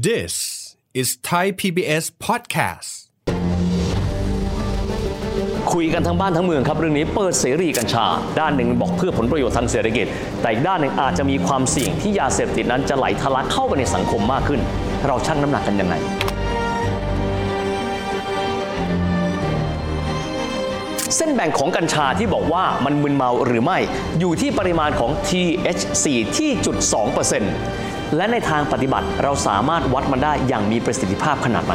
This is Thai PBS podcast. คุยกันทั้งบ้านทั้งเมืองครับเรื่องนี้เปิดเสรีกัญชา ด้านหนึ่งบอกเพื่อผลประโยชน์ทางเศรษฐกิจ แต่อีกด้านหนึ่งอาจจะมีความเสี่ยงที่ยาเสพติดนั้นจะไหลทะลักเข้าไปในสังคมมากขึ้น เราชั่งน้ำหนักกันยังไงเส้นแบ่งของกัญชาที่บอกว่ามันมึนเมาหรือไม่ อยู่ที่ปริมาณของ THC ที่จุด 2% และในทางปฏิบัติเราสามารถวัดมันได้อย่างมีประสิทธิภาพขนาดไหน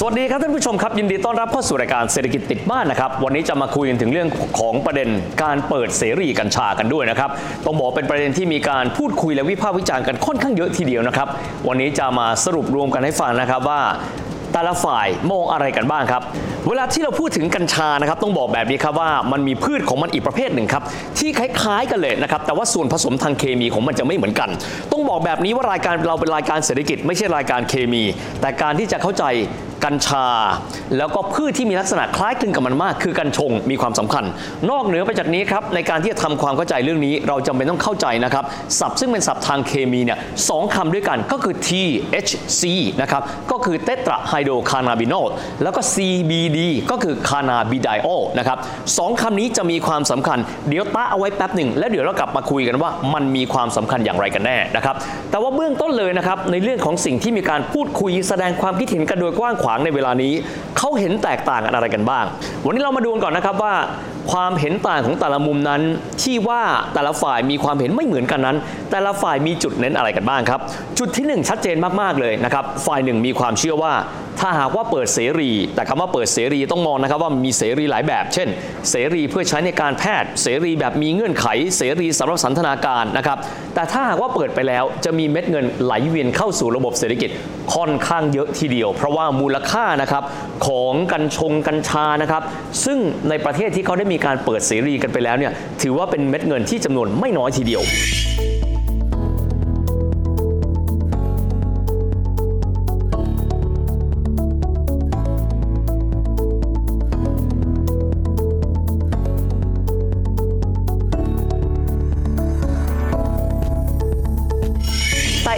สวัสดีครับท่านผู้ชมครับ ยินดีต้อนรับเข้าสู่รายการเศรษฐกิจติดบ้านนะครับ วันนี้จะมาคุยกันถึงเรื่องของประเด็นการเปิดเสรีกัญชากันด้วยนะครับต้องบอกเป็นประเด็นที่มีการพูดคุยและวิพากษ์วิจารณ์กันค่อนข้างเยอะทีเดียวนะครับ วันนี้จะมาสรุปรวมกันให้ฟังนะครับว่าแต่ละฝ่ายมองอะไรกันบ้างครับ เวลาที่เราพูดถึงกัญชานะครับต้องบอกแบบนี้ครับว่ามันมีพืชของมันอีกประเภทหนึ่งครับที่คล้ายๆกันเลยนะครับแต่ว่าส่วนผสมทางเคมีของมันจะไม่เหมือนกัน ต้องบอกแบบนี้ว่ารายการเราเป็นรายการเศรษฐกิจ ไม่ใช่รายการเคมี แต่การที่จะเข้าใจกัญชา แล้วก็พืชที่มีลักษณะคล้ายคลึงกับมันมาก คือกัญชงมีความสำคัญ นอกเหนือไปจากนี้ครับในการที่จะทำความเข้าใจเรื่องนี้ เราจำเป็นต้องเข้าใจนะครับศัพท์ซึ่งเป็นศัพท์ทางเคมีเนี่ยสองคำด้วยกันก็คือ THC นะครับก็คือเตตราไฮโดรคานาบินอลแล้วก็ CBD ก็คือคานาบิไดโอนะครับสองคำนี้จะมีความสำคัญ เดี๋ยวตะเอาไว้แป๊บหนึ่ง แล้วเดี๋ยวเรากลับมาคุยกันว่ามันมีความสำคัญอย่างไรกันแน่นะครับ แต่ว่าเบื้องต้นเลยนะครับ ในเรื่องของสิ่งที่มีการพูดคุยแสดงความคิดเห็นกันโดยกว้างขวางในเวลานี้ เขาเห็นแตกต่างกันอะไรกันบ้าง วันนี้เรามาดูกันก่อนนะครับว่า ความเห็นต่างของแต่ละมุมนั้น ที่ว่าแต่ละฝ่ายมีความเห็นไม่เหมือนกันนั้น แต่ละฝ่ายมีจุดเน้นอะไรกันบ้างครับ จุดที่หนึ่งชัดเจนมากๆเลยนะครับฝ่ายหนึ่งมีความเชื่อว่าถ้าหากว่าเปิดเสรี แต่คำว่าเปิดเสรีต้องมองนะครับว่ามีเสรีหลายแบบ เช่น เสรีเพื่อใช้ในการแพทย์ เสรีแบบมีเงื่อนไข เสรีสำหรับสันทนาการนะครับแต่ถ้าหากว่าเปิดไปแล้วจะมีเม็ดเงินไหลเวียนเข้าสู่ระบบเศรษฐกิจค่อนข้างเยอะทีเดียว เพราะว่ามูลค่านะครับของกัญชงกัญชานะครับซึ่งในประเทศที่เขาได้มีการเปิดเสรีกันไปแล้วเนี่ยถือว่าเป็นเม็ดเงินที่จำนวนไม่น้อยทีเดียว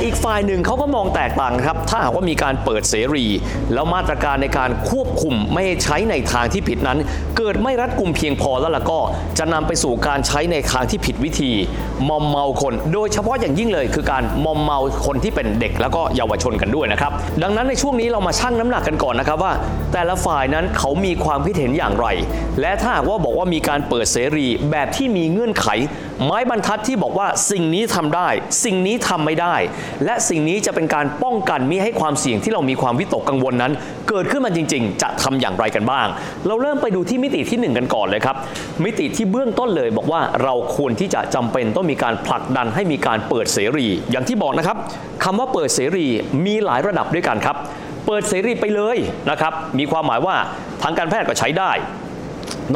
อีกฝ่ายหนึ่งเขาก็มองแตกต่างครับ ถ้าหากว่ามีการเปิดเสรี แล้วมาตรการในการควบคุมไม่ใช้ในทางที่ผิดนั้น เกิดไม่รัดกุมเพียงพอแล้วล่ะก็ จะนำไปสู่การใช้ในทางที่ผิดวิธี มอมเมาคน โดยเฉพาะอย่างยิ่งเลย คือการมอมเมาคนที่เป็นเด็กแล้วก็เยาวชนกันด้วยนะครับ ดังนั้นในช่วงนี้เรามาชั่งน้ำหนักกันก่อนนะครับว่า แต่ละฝ่ายนั้นเขามีความคิดเห็นอย่างไร และถ้าหากว่าบอกว่ามีการเปิดเสรีแบบที่มีเงื่อนไข ไม้บรรทัดที่บอกว่าสิ่งนี้ทำได้ สิ่งนี้ทำไม่ได้และสิ่งนี้จะเป็นการป้องกันมิให้ความเสี่ยงที่เรามีความวิตกกังวลนั้น เกิดขึ้นมาจริง ๆ จะทำอย่างไรกันบ้าง เราเริ่มไปดูที่มิติที่หนึ่งกันก่อนเลยครับ มิติที่เบื้องต้นเลยบอกว่าเราควรที่จะจำเป็นต้องมีการผลักดันให้มีการเปิดเสรี อย่างที่บอกนะครับคำว่าเปิดเสรีมีหลายระดับด้วยกันครับ เปิดเสรีไปเลยนะครับ มีความหมายว่าทางการแพทย์ก็ใช้ได้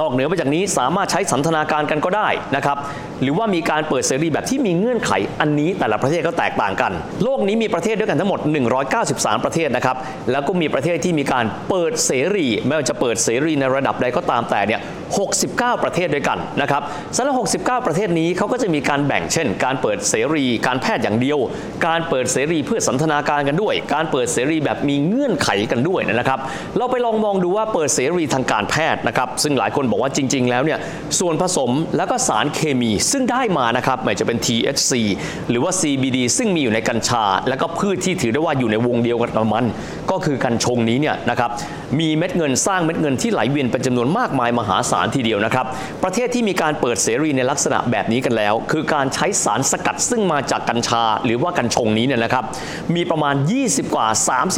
นอกเหนือไปจากนี้สามารถใช้สันทนาการกันก็ได้นะครับหรือว่ามีการเปิดเสรีแบบที่มีเงื่อนไขอันนี้แต่ละประเทศก็แตกต่างกัน โลกนี้มีประเทศด้วยกันทั้งหมด 193 ประเทศนะครับแล้วก็มีประเทศที่มีการเปิดเสรีไม่ว่าจะเปิดเสรีในระดับใดก็ตามแต่เนี่ย69 ประเทศด้วยกันนะครับสำหรับ 69 ประเทศนี้เขาก็จะมีการแบ่งเช่น การเปิดเสรีการแพทย์อย่างเดียว การเปิดเสรีเพื่อสันทนาการกันด้วย การเปิดเสรีแบบมีเงื่อนไขกันด้วยนะครับ เราไปลองมองดูว่าเปิดเสรีทางการแพทย์นะครับซึ่งหลายคนบอกว่าจริง ๆ แล้วเนี่ยส่วนผสมแล้วก็สารเคมีซึ่งได้มานะครับไม่จะเป็น THC หรือว่า CBD ซึ่งมีอยู่ในกัญชา และก็พืชที่ถือได้ว่าอยู่ในวงเดียวกันกับมัน ก็คือกัญชงนี้เนี่ยนะครับ มีเม็ดเงินสร้างเม็ดเงินที่ไหลเวียนเป็นจำนวนมากมายมหาศาลทีเดียวนะครับ ประเทศที่มีการเปิดเสรีในลักษณะแบบนี้กันแล้ว คือการใช้สารสกัดซึ่งมาจากกัญชาหรือว่ากัญชงนี้เนี่ยนะครับ มีประมาณ 20 กว่า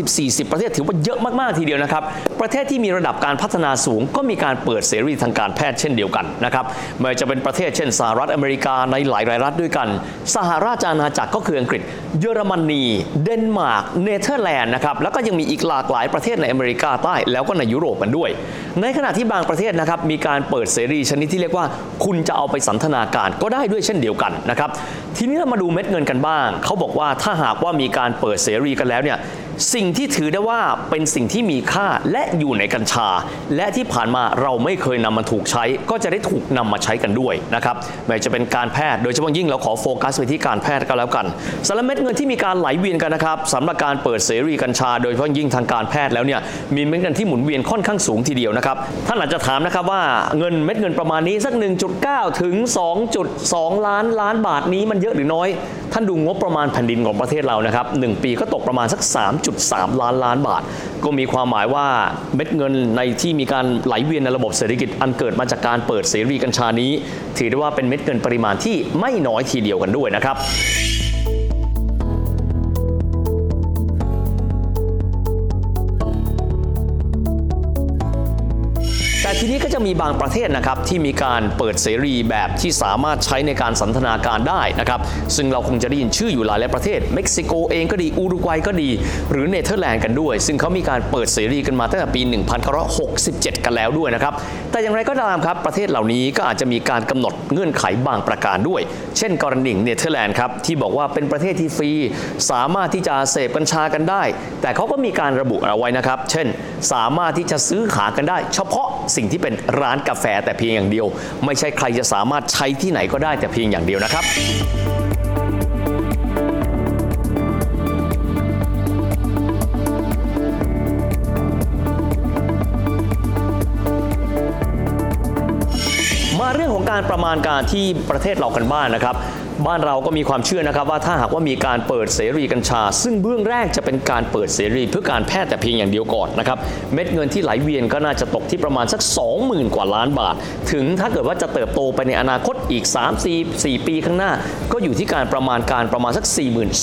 30-40 ประเทศถือว่าเยอะมากๆทีเดียวนะครับ ประเทศที่มีระดับการพัฒนาสูงก็มีการเปิดเสรีทางการแพทย์เช่นเดียวกันนะครับไม่ว่าจะเป็นประเทศเช่นสหรัฐอเมริกาในหลายๆรัฐด้วยกัน สหราชอาณาจักรก็คืออังกฤษ เยอรมนี เดนมาร์ก เนเธอร์แลนด์นะครับ แล้วก็ยังมีอีกหลากหลายประเทศในอเมริกาใต้แล้วก็ในยุโรปกันด้วย ในขณะที่บางประเทศนะครับมีการเปิดเสรีชนิดที่เรียกว่า คุณจะเอาไปสันทนาการก็ได้ด้วยเช่นเดียวกันนะครับทีนี้เรามาดูเม็ดเงินกันบ้าง เขาบอกว่าถ้าหากว่ามีการเปิดเสรีกันแล้วเนี่ย สิ่งที่ถือได้ว่าเป็นสิ่งที่มีค่าและอยู่ในกัญชา และที่ผ่านมาเราไม่เคยนำมาถูกใช้ ก็จะได้ถูกนำมาใช้กันด้วยนะครับไม่ว่าจะเป็นการแพทย์โดยเฉพาะยิ่งเราขอโฟกัสไปที่การแพทย์ก็แล้วกันสารเม็ดเงินที่มีการไหลเวียนกันนะครับสำหรับการเปิดเสรีกัญชา โดยเฉพาะยิ่งทางการแพทย์แล้วเนี่ยมีเม็ดเงินที่หมุนเวียนค่อนข้างสูงทีเดียวนะครับท่านอาจจะถามนะครับว่าเงินเม็ดเงินประมาณนี้สัก 1.9 ถึง 2.2 ล้านล้านบาทนี้มันเยอะหรือน้อย ท่านดูงบประมาณแผ่นดินของประเทศเรานะครับหนึ่งปีก็ตกประมาณสัก3.3 ล้านล้านบาท ก็มีความหมายว่าเม็ดเงินในที่มีการไหลเวียนในระบบเศรษฐกิจอันเกิดมาจากการเปิดเสรีกัญชานี้ ถือได้ว่าเป็นเม็ดเงินปริมาณที่ไม่น้อยทีเดียวกันด้วยนะครับ ทีนี้ก็จะมีบางประเทศนะครับที่มีการเปิดเสรีแบบที่สามารถใช้ในการสันทนาการได้นะครับซึ่งเราคงจะได้ยินชื่ออยู่หลายหลายประเทศ เม็กซิโกเองก็ดีอุรุกวัยก็ดี หรือเนเธอร์แลนด์กันด้วย ซึ่งเขามีการเปิดเสรีกันมาตั้งแต่ปี 1967 กันแล้วด้วยนะครับแต่อย่างไรก็ตามครับประเทศเหล่านี้ก็อาจจะมีการกำหนดเงื่อนไขบางประการด้วย เช่น กรณีเนเธอร์แลนด์ครับที่บอกว่าเป็นประเทศที่ฟรี สามารถที่จะเสพกัญชากันได้ แต่เขาก็มีการระบุเอาไว้นะครับ เช่น สามารถที่จะซื้อขากันได้ เฉพาะสิ่งที่เป็นร้านกาแฟแต่เพียงอย่างเดียว ไม่ใช่ใครจะสามารถใช้ที่ไหนก็ได้แต่เพียงอย่างเดียวนะครับมาเรื่องของการประมาณการที่ประเทศเรากันบ้างนนะครับ บ้านเราก็มีความเชื่อนะครับว่าถ้าหากว่ามีการเปิดเสรีกัญชา ซึ่งเบื้องแรกจะเป็นการเปิดเสรีเพื่อการแพทย์แต่เพียงอย่างเดียวก่อนนะครับเม็ดเงินที่ไหลเวียนก็น่าจะตกที่ประมาณสัก 20,000 กว่าล้านบาท ถึงถ้าเกิดว่าจะเติบโตไปในอนาคตอีก 3 4 4 ปีข้างหน้า ก็อยู่ที่การประมาณการประมาณสัก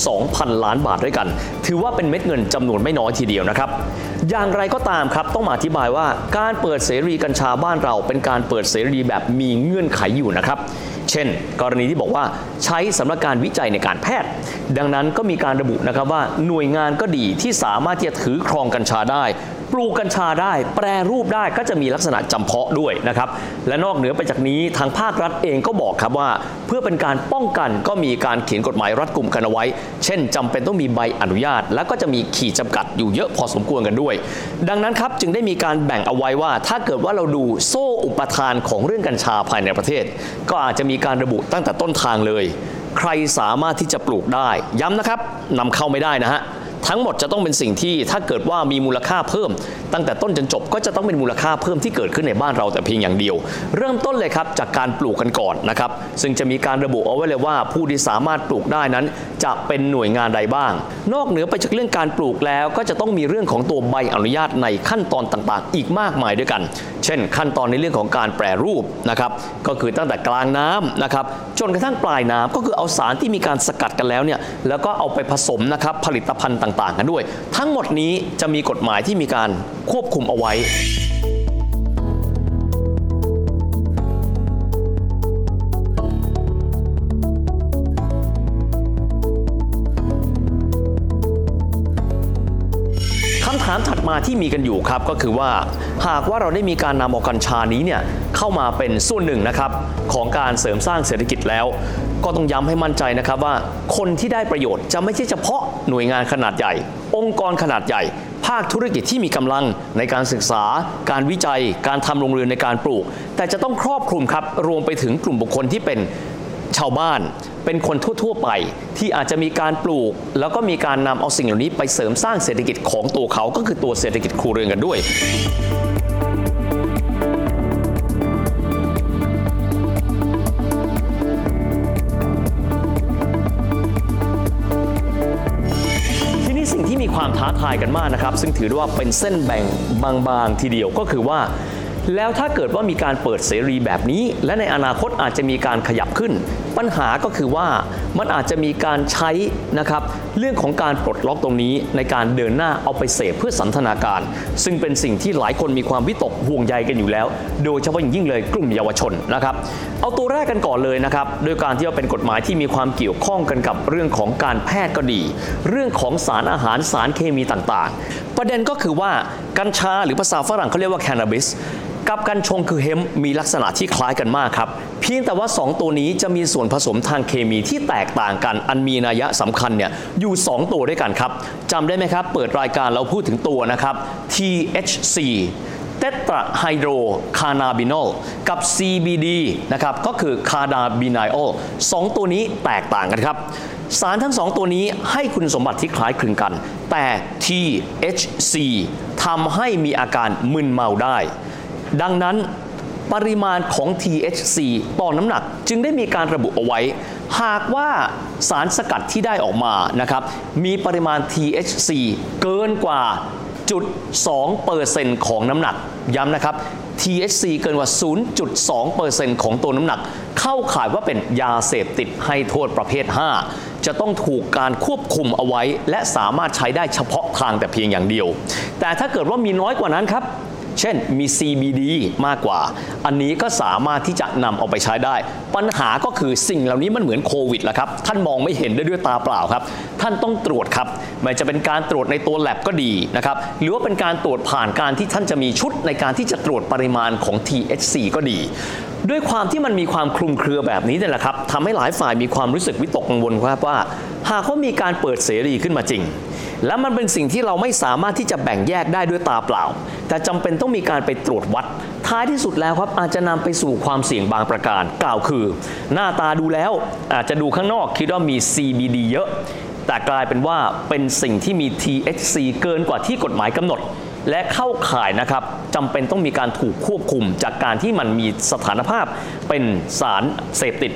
42,000 ล้านบาทด้วยกัน ถือว่าเป็นเม็ดเงินจำนวนไม่น้อยทีเดียวนะครับอย่างไรก็ตามครับต้องมาอธิบายว่าการเปิดเสรีกัญชาบ้านเราเป็นการเปิดเสรีแบบมีเงื่อนไขอยู่นะครับเช่น กรณีที่บอกว่าใช้สำหรับการวิจัยในการแพทย์ ดังนั้นก็มีการระบุนะครับว่าหน่วยงานก็ดีที่สามารถที่จะถือครองกัญชาได้ ปลูกกัญชาได้ แปรรูปได้ก็จะมีลักษณะจำเพาะด้วยนะครับ และนอกเหนือไปจากนี้ทางภาครัฐเองก็บอกครับว่า เพื่อเป็นการป้องกันก็มีการเขียนกฎหมายรัดกุมกันเอาไว้ เช่นจำเป็นต้องมีใบอนุญาต และก็จะมีขีดจำกัดอยู่เยอะพอสมควรกันด้วย ดังนั้นครับจึงได้มีการแบ่งเอาไว้ว่า ถ้าเกิดว่าเราดูโซ่อุปทานของเรื่องกัญชาภายในประเทศ ก็อาจจะมีการระบุตั้งแต่ต้นทางเลย ใครสามารถที่จะปลูกได้ ย้ำนะครับนำเข้าไม่ได้นะฮะ ทั้งหมดจะต้องเป็นสิ่งที่ถ้าเกิดว่ามีมูลค่าเพิ่ม ตั้งแต่ต้นจนจบก็จะต้องเป็นมูลค่าเพิ่มที่เกิดขึ้นในบ้านเราแต่เพียงอย่างเดียว เริ่มต้นเลยครับจากการปลูกกันก่อนนะครับซึ่งจะมีการระบุเอาไว้เลยว่า ผู้ที่สามารถปลูกได้นั้น จะเป็นหน่วยงานใดบ้าง นอกเหนือไปจากเรื่องการปลูกแล้วก็จะต้องมีเรื่องของตัวใบอนุญาตในขั้นตอนต่างๆ อีกมากมายด้วยกัน เช่น ขั้นตอนในเรื่องของการแปรรูปนะครับก็คือตั้งแต่กลางน้ำนะครับจนกระทั่งปลายน้ำก็คือเอาสารที่มีการสกัดกันแล้วเนี่ยแล้วก็เอาไปผสมนะครับผลิตภัณฑ์ต่างๆ กันด้วย ทั้งหมดนี้จะมีกฎหมายที่มีการควบคุมเอาไว้ำถามถัดมาที่มีกันอยู่ครับก็คือว่า หากว่าเราได้มีการนำเอากัญชานี้เนี่ยเข้ามาเป็นส่วนหนึ่งนะครับของการเสริมสร้างเศรษฐกิจแล้ว ก็ต้องย้ำให้มั่นใจนะครับว่า คนที่ได้ประโยชน์จะไม่ใช่เฉพาะหน่วยงานขนาดใหญ่ องค์กรขนาดใหญ่ ภาคธุรกิจที่มีกำลังในการศึกษา การวิจัย การทำโรงเรือนในการปลูก แต่จะต้องครอบคลุมครับรวมไปถึงกลุ่มบุคคลที่เป็น ชาวบ้าน เป็นคนทั่ว ๆ ไป ที่อาจจะมีการปลูก แล้วก็มีการนำเอาสิ่งเหล่านี้ไปเสริมสร้างเศรษฐกิจของตัวเขาก็คือตัวเศรษฐกิจครัวเรือนกันด้วยทีนี้สิ่งที่มีความท้าทายกันมากนะครับ ซึ่งถือได้ว่าเป็นเส้นแบ่งบางๆทีเดียวก็คือว่า แล้วถ้าเกิดว่ามีการเปิดเสรีแบบนี้ และในอนาคตอาจจะมีการขยับขึ้น ปัญหาก็คือว่ามันอาจจะมีการใช้นะครับเรื่องของการปลดล็อกตรงนี้ในการเดินหน้าเอาไปเสพเพื่อสันทนาการ ซึ่งเป็นสิ่งที่หลายคนมีความวิตกห่วงใยกันอยู่แล้ว โดยเฉพาะอย่างยิ่งเลยกลุ่มเยาวชนนะครับเอาตัวแรกกันก่อนเลยนะครับโดยการที่ว่าเป็นกฎหมายที่มีความเกี่ยวข้องกันกับเรื่องของการแพทย์ก็ดี เรื่องของสารอาหารสารเคมีต่างๆ ประเด็นก็คือว่ากัญชาหรือภาษาฝรั่งเขาเรียกว่าแคน a บิส กับกัญชงคือเฮมมีลักษณะที่คล้ายกันมากครับ เพียงแต่ว่า 2 ตัวนี้จะมีส่วนผสมทางเคมีที่แตกต่างกัน อันมีนัยสำคัญเนี่ยอยู่ 2 ตัวด้วยกันครับจำได้ไหมครับ เปิดรายการเราพูดถึงตัวนะครับ THC เตตราไฮโดรคานาบินอลกับ CBD นะครับก็คือคานาบินอลสองตัวนี้แตกต่างกันครับ สารทั้งสองตัวนี้ให้คุณสมบัติที่คล้ายคลึงกัน แต่ THC ทำให้มีอาการมึนเมาได้ ดังนั้นปริมาณของ THC ต่อน้ำหนักจึงได้มีการระบุเอาไว้ หากว่าสารสกัดที่ได้ออกมานะครับมีปริมาณ THC เกินกว่าจุด2%ของน้ำหนักย้ำนะครับ THC เกินกว่า 0.2%ของตัวน้ำหนัก เข้าข่ายว่าเป็นยาเสพติดให้โทษประเภท 5 จะต้องถูกการควบคุมเอาไว้ และสามารถใช้ได้เฉพาะทางแต่เพียงอย่างเดียว แต่ถ้าเกิดว่ามีน้อยกว่านั้นครับ เช่นมี CBD มากกว่า อันนี้ก็สามารถที่จะนำเอาไปใช้ได้ ปัญหาก็คือสิ่งเหล่านี้มันเหมือนโควิดแหละครับ ท่านมองไม่เห็นได้ด้วยตาเปล่าครับ ท่านต้องตรวจครับไม่จะเป็นการตรวจในตัวแลบก็ดีนะครับ หรือว่าเป็นการตรวจผ่านการที่ท่านจะมีชุดในการที่จะตรวจปริมาณของ THC ก็ดีด้วยความที่มันมีความคลุมเครือแบบนี้เนี่ยแหละครับทำให้หลายฝ่ายมีความรู้สึกวิตกกังวลครับว่า หากเขามีการเปิดเสรีขึ้นมาจริง และมันเป็นสิ่งที่เราไม่สามารถที่จะแบ่งแยกได้ด้วยตาเปล่า แต่จำเป็นต้องมีการไปตรวจวัด ท้ายที่สุดแล้วครับอาจจะนำไปสู่ความเสี่ยงบางประการ กล่าวคือ หน้าตาดูแล้วอาจจะดูข้างนอกคิดว่ามี CBD เยอะ แต่กลายเป็นว่าเป็นสิ่งที่มี THC เกินกว่าที่กฎหมายกำหนด และเข้าข่ายนะครับจำเป็นต้องมีการถูกควบคุม จากการที่มันมีสถานภาพเป็นสารเสพติด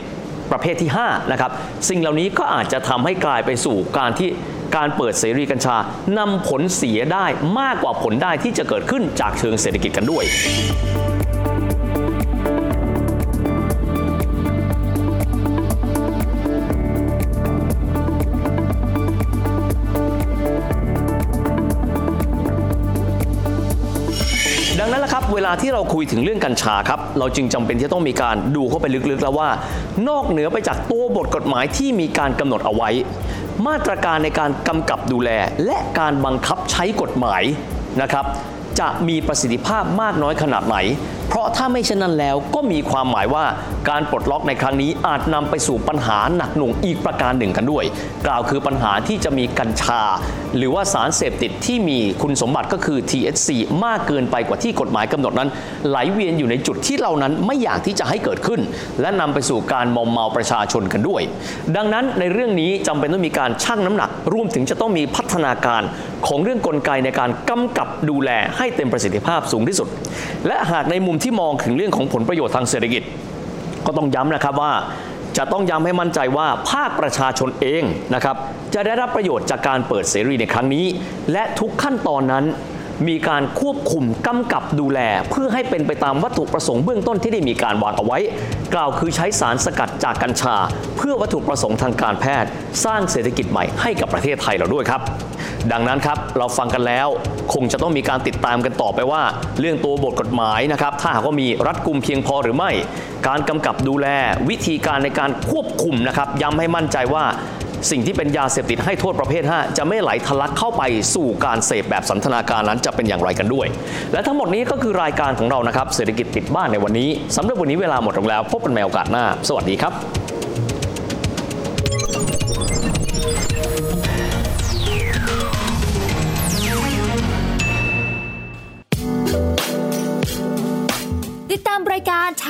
ประเภทที่5นะครับสิ่งเหล่านี้ก็อาจจะทำให้กลายไปสู่การที่ การเปิดเสรีกัญชานำผลเสียได้มากกว่าผลได้ที่จะเกิดขึ้นจากเชิงเศรษฐกิจกันด้วยดังนั้นละครับเวลาที่เราคุยถึงเรื่องกัญชาครับ เราจึงจำเป็นที่ต้องมีการดูเข้าไปลึกๆแล้วว่า นอกเหนือไปจากตัวบทกฎหมายที่มีการกำหนดเอาไว้ มาตรการในการกำกับดูแล และการบังคับใช้กฎหมายนะครับ จะมีประสิทธิภาพมากน้อยขนาดไหน เพราะถ้าไม่เช่นนั้นแล้วก็มีความหมายว่าการปลดล็อกในครั้งนี้อาจนำไปสู่ปัญหาหนักหน่วงอีกประการหนึ่งกันด้วย กล่าวคือปัญหาที่จะมีกัญชา หรือว่าสารเสพติดที่มีคุณสมบัติก็คือ THC มากเกินไปกว่าที่กฎหมายกำหนดนั้น ไหลเวียนอยู่ในจุดที่เรานั้นไม่อยากที่จะให้เกิดขึ้น และนำไปสู่การมอมเมาประชาชนกันด้วย ดังนั้นในเรื่องนี้จำเป็นต้องมีการชั่งน้ำหนักรวมถึงจะต้องมีพัฒนาการของเรื่องกลไกในการกำกับดูแลให้เต็มประสิทธิภาพสูงที่สุด และหากในมุมที่มองถึงเรื่องของผลประโยชน์ทางเศรษฐกิจ ก็ต้องย้ำนะครับว่าจะต้องย้ำให้มั่นใจว่าภาคประชาชนเองนะครับจะได้รับประโยชน์จากการเปิดเสรีในครั้งนี้ และทุกขั้นตอนนั้นมีการควบคุมกำกับดูแล เพื่อให้เป็นไปตามวัตถุประสงค์เบื้องต้นที่ได้มีการวางเอาไว้ กล่าวคือใช้สารสกัดจากกัญชา เพื่อวัตถุประสงค์ทางการแพทย์ สร้างเศรษฐกิจใหม่ให้กับประเทศไทยเราด้วยครับ ดังนั้นครับเราฟังกันแล้ว คงจะต้องมีการติดตามกันต่อไปว่า เรื่องตัวบทกฎหมายนะครับถ้าหากว่ามีรัดกุมเพียงพอหรือไม่ การกำกับดูแลวิธีการในการควบคุมนะครับย้ำให้มั่นใจว่าสิ่งที่เป็นยาเสพติดให้โทษประเภท 5 จะไม่ไหลทะลักเข้าไปสู่การเสพแบบสันทนาการนั้นจะเป็นอย่างไรกันด้วย และทั้งหมดนี้ก็คือรายการของเรานะครับเศรษฐกิจติดบ้านในวันนี้สำหรับวันนี้เวลาหมดลงแล้ว พบกันใหม่โอกาสหน้า สวัสดีครับ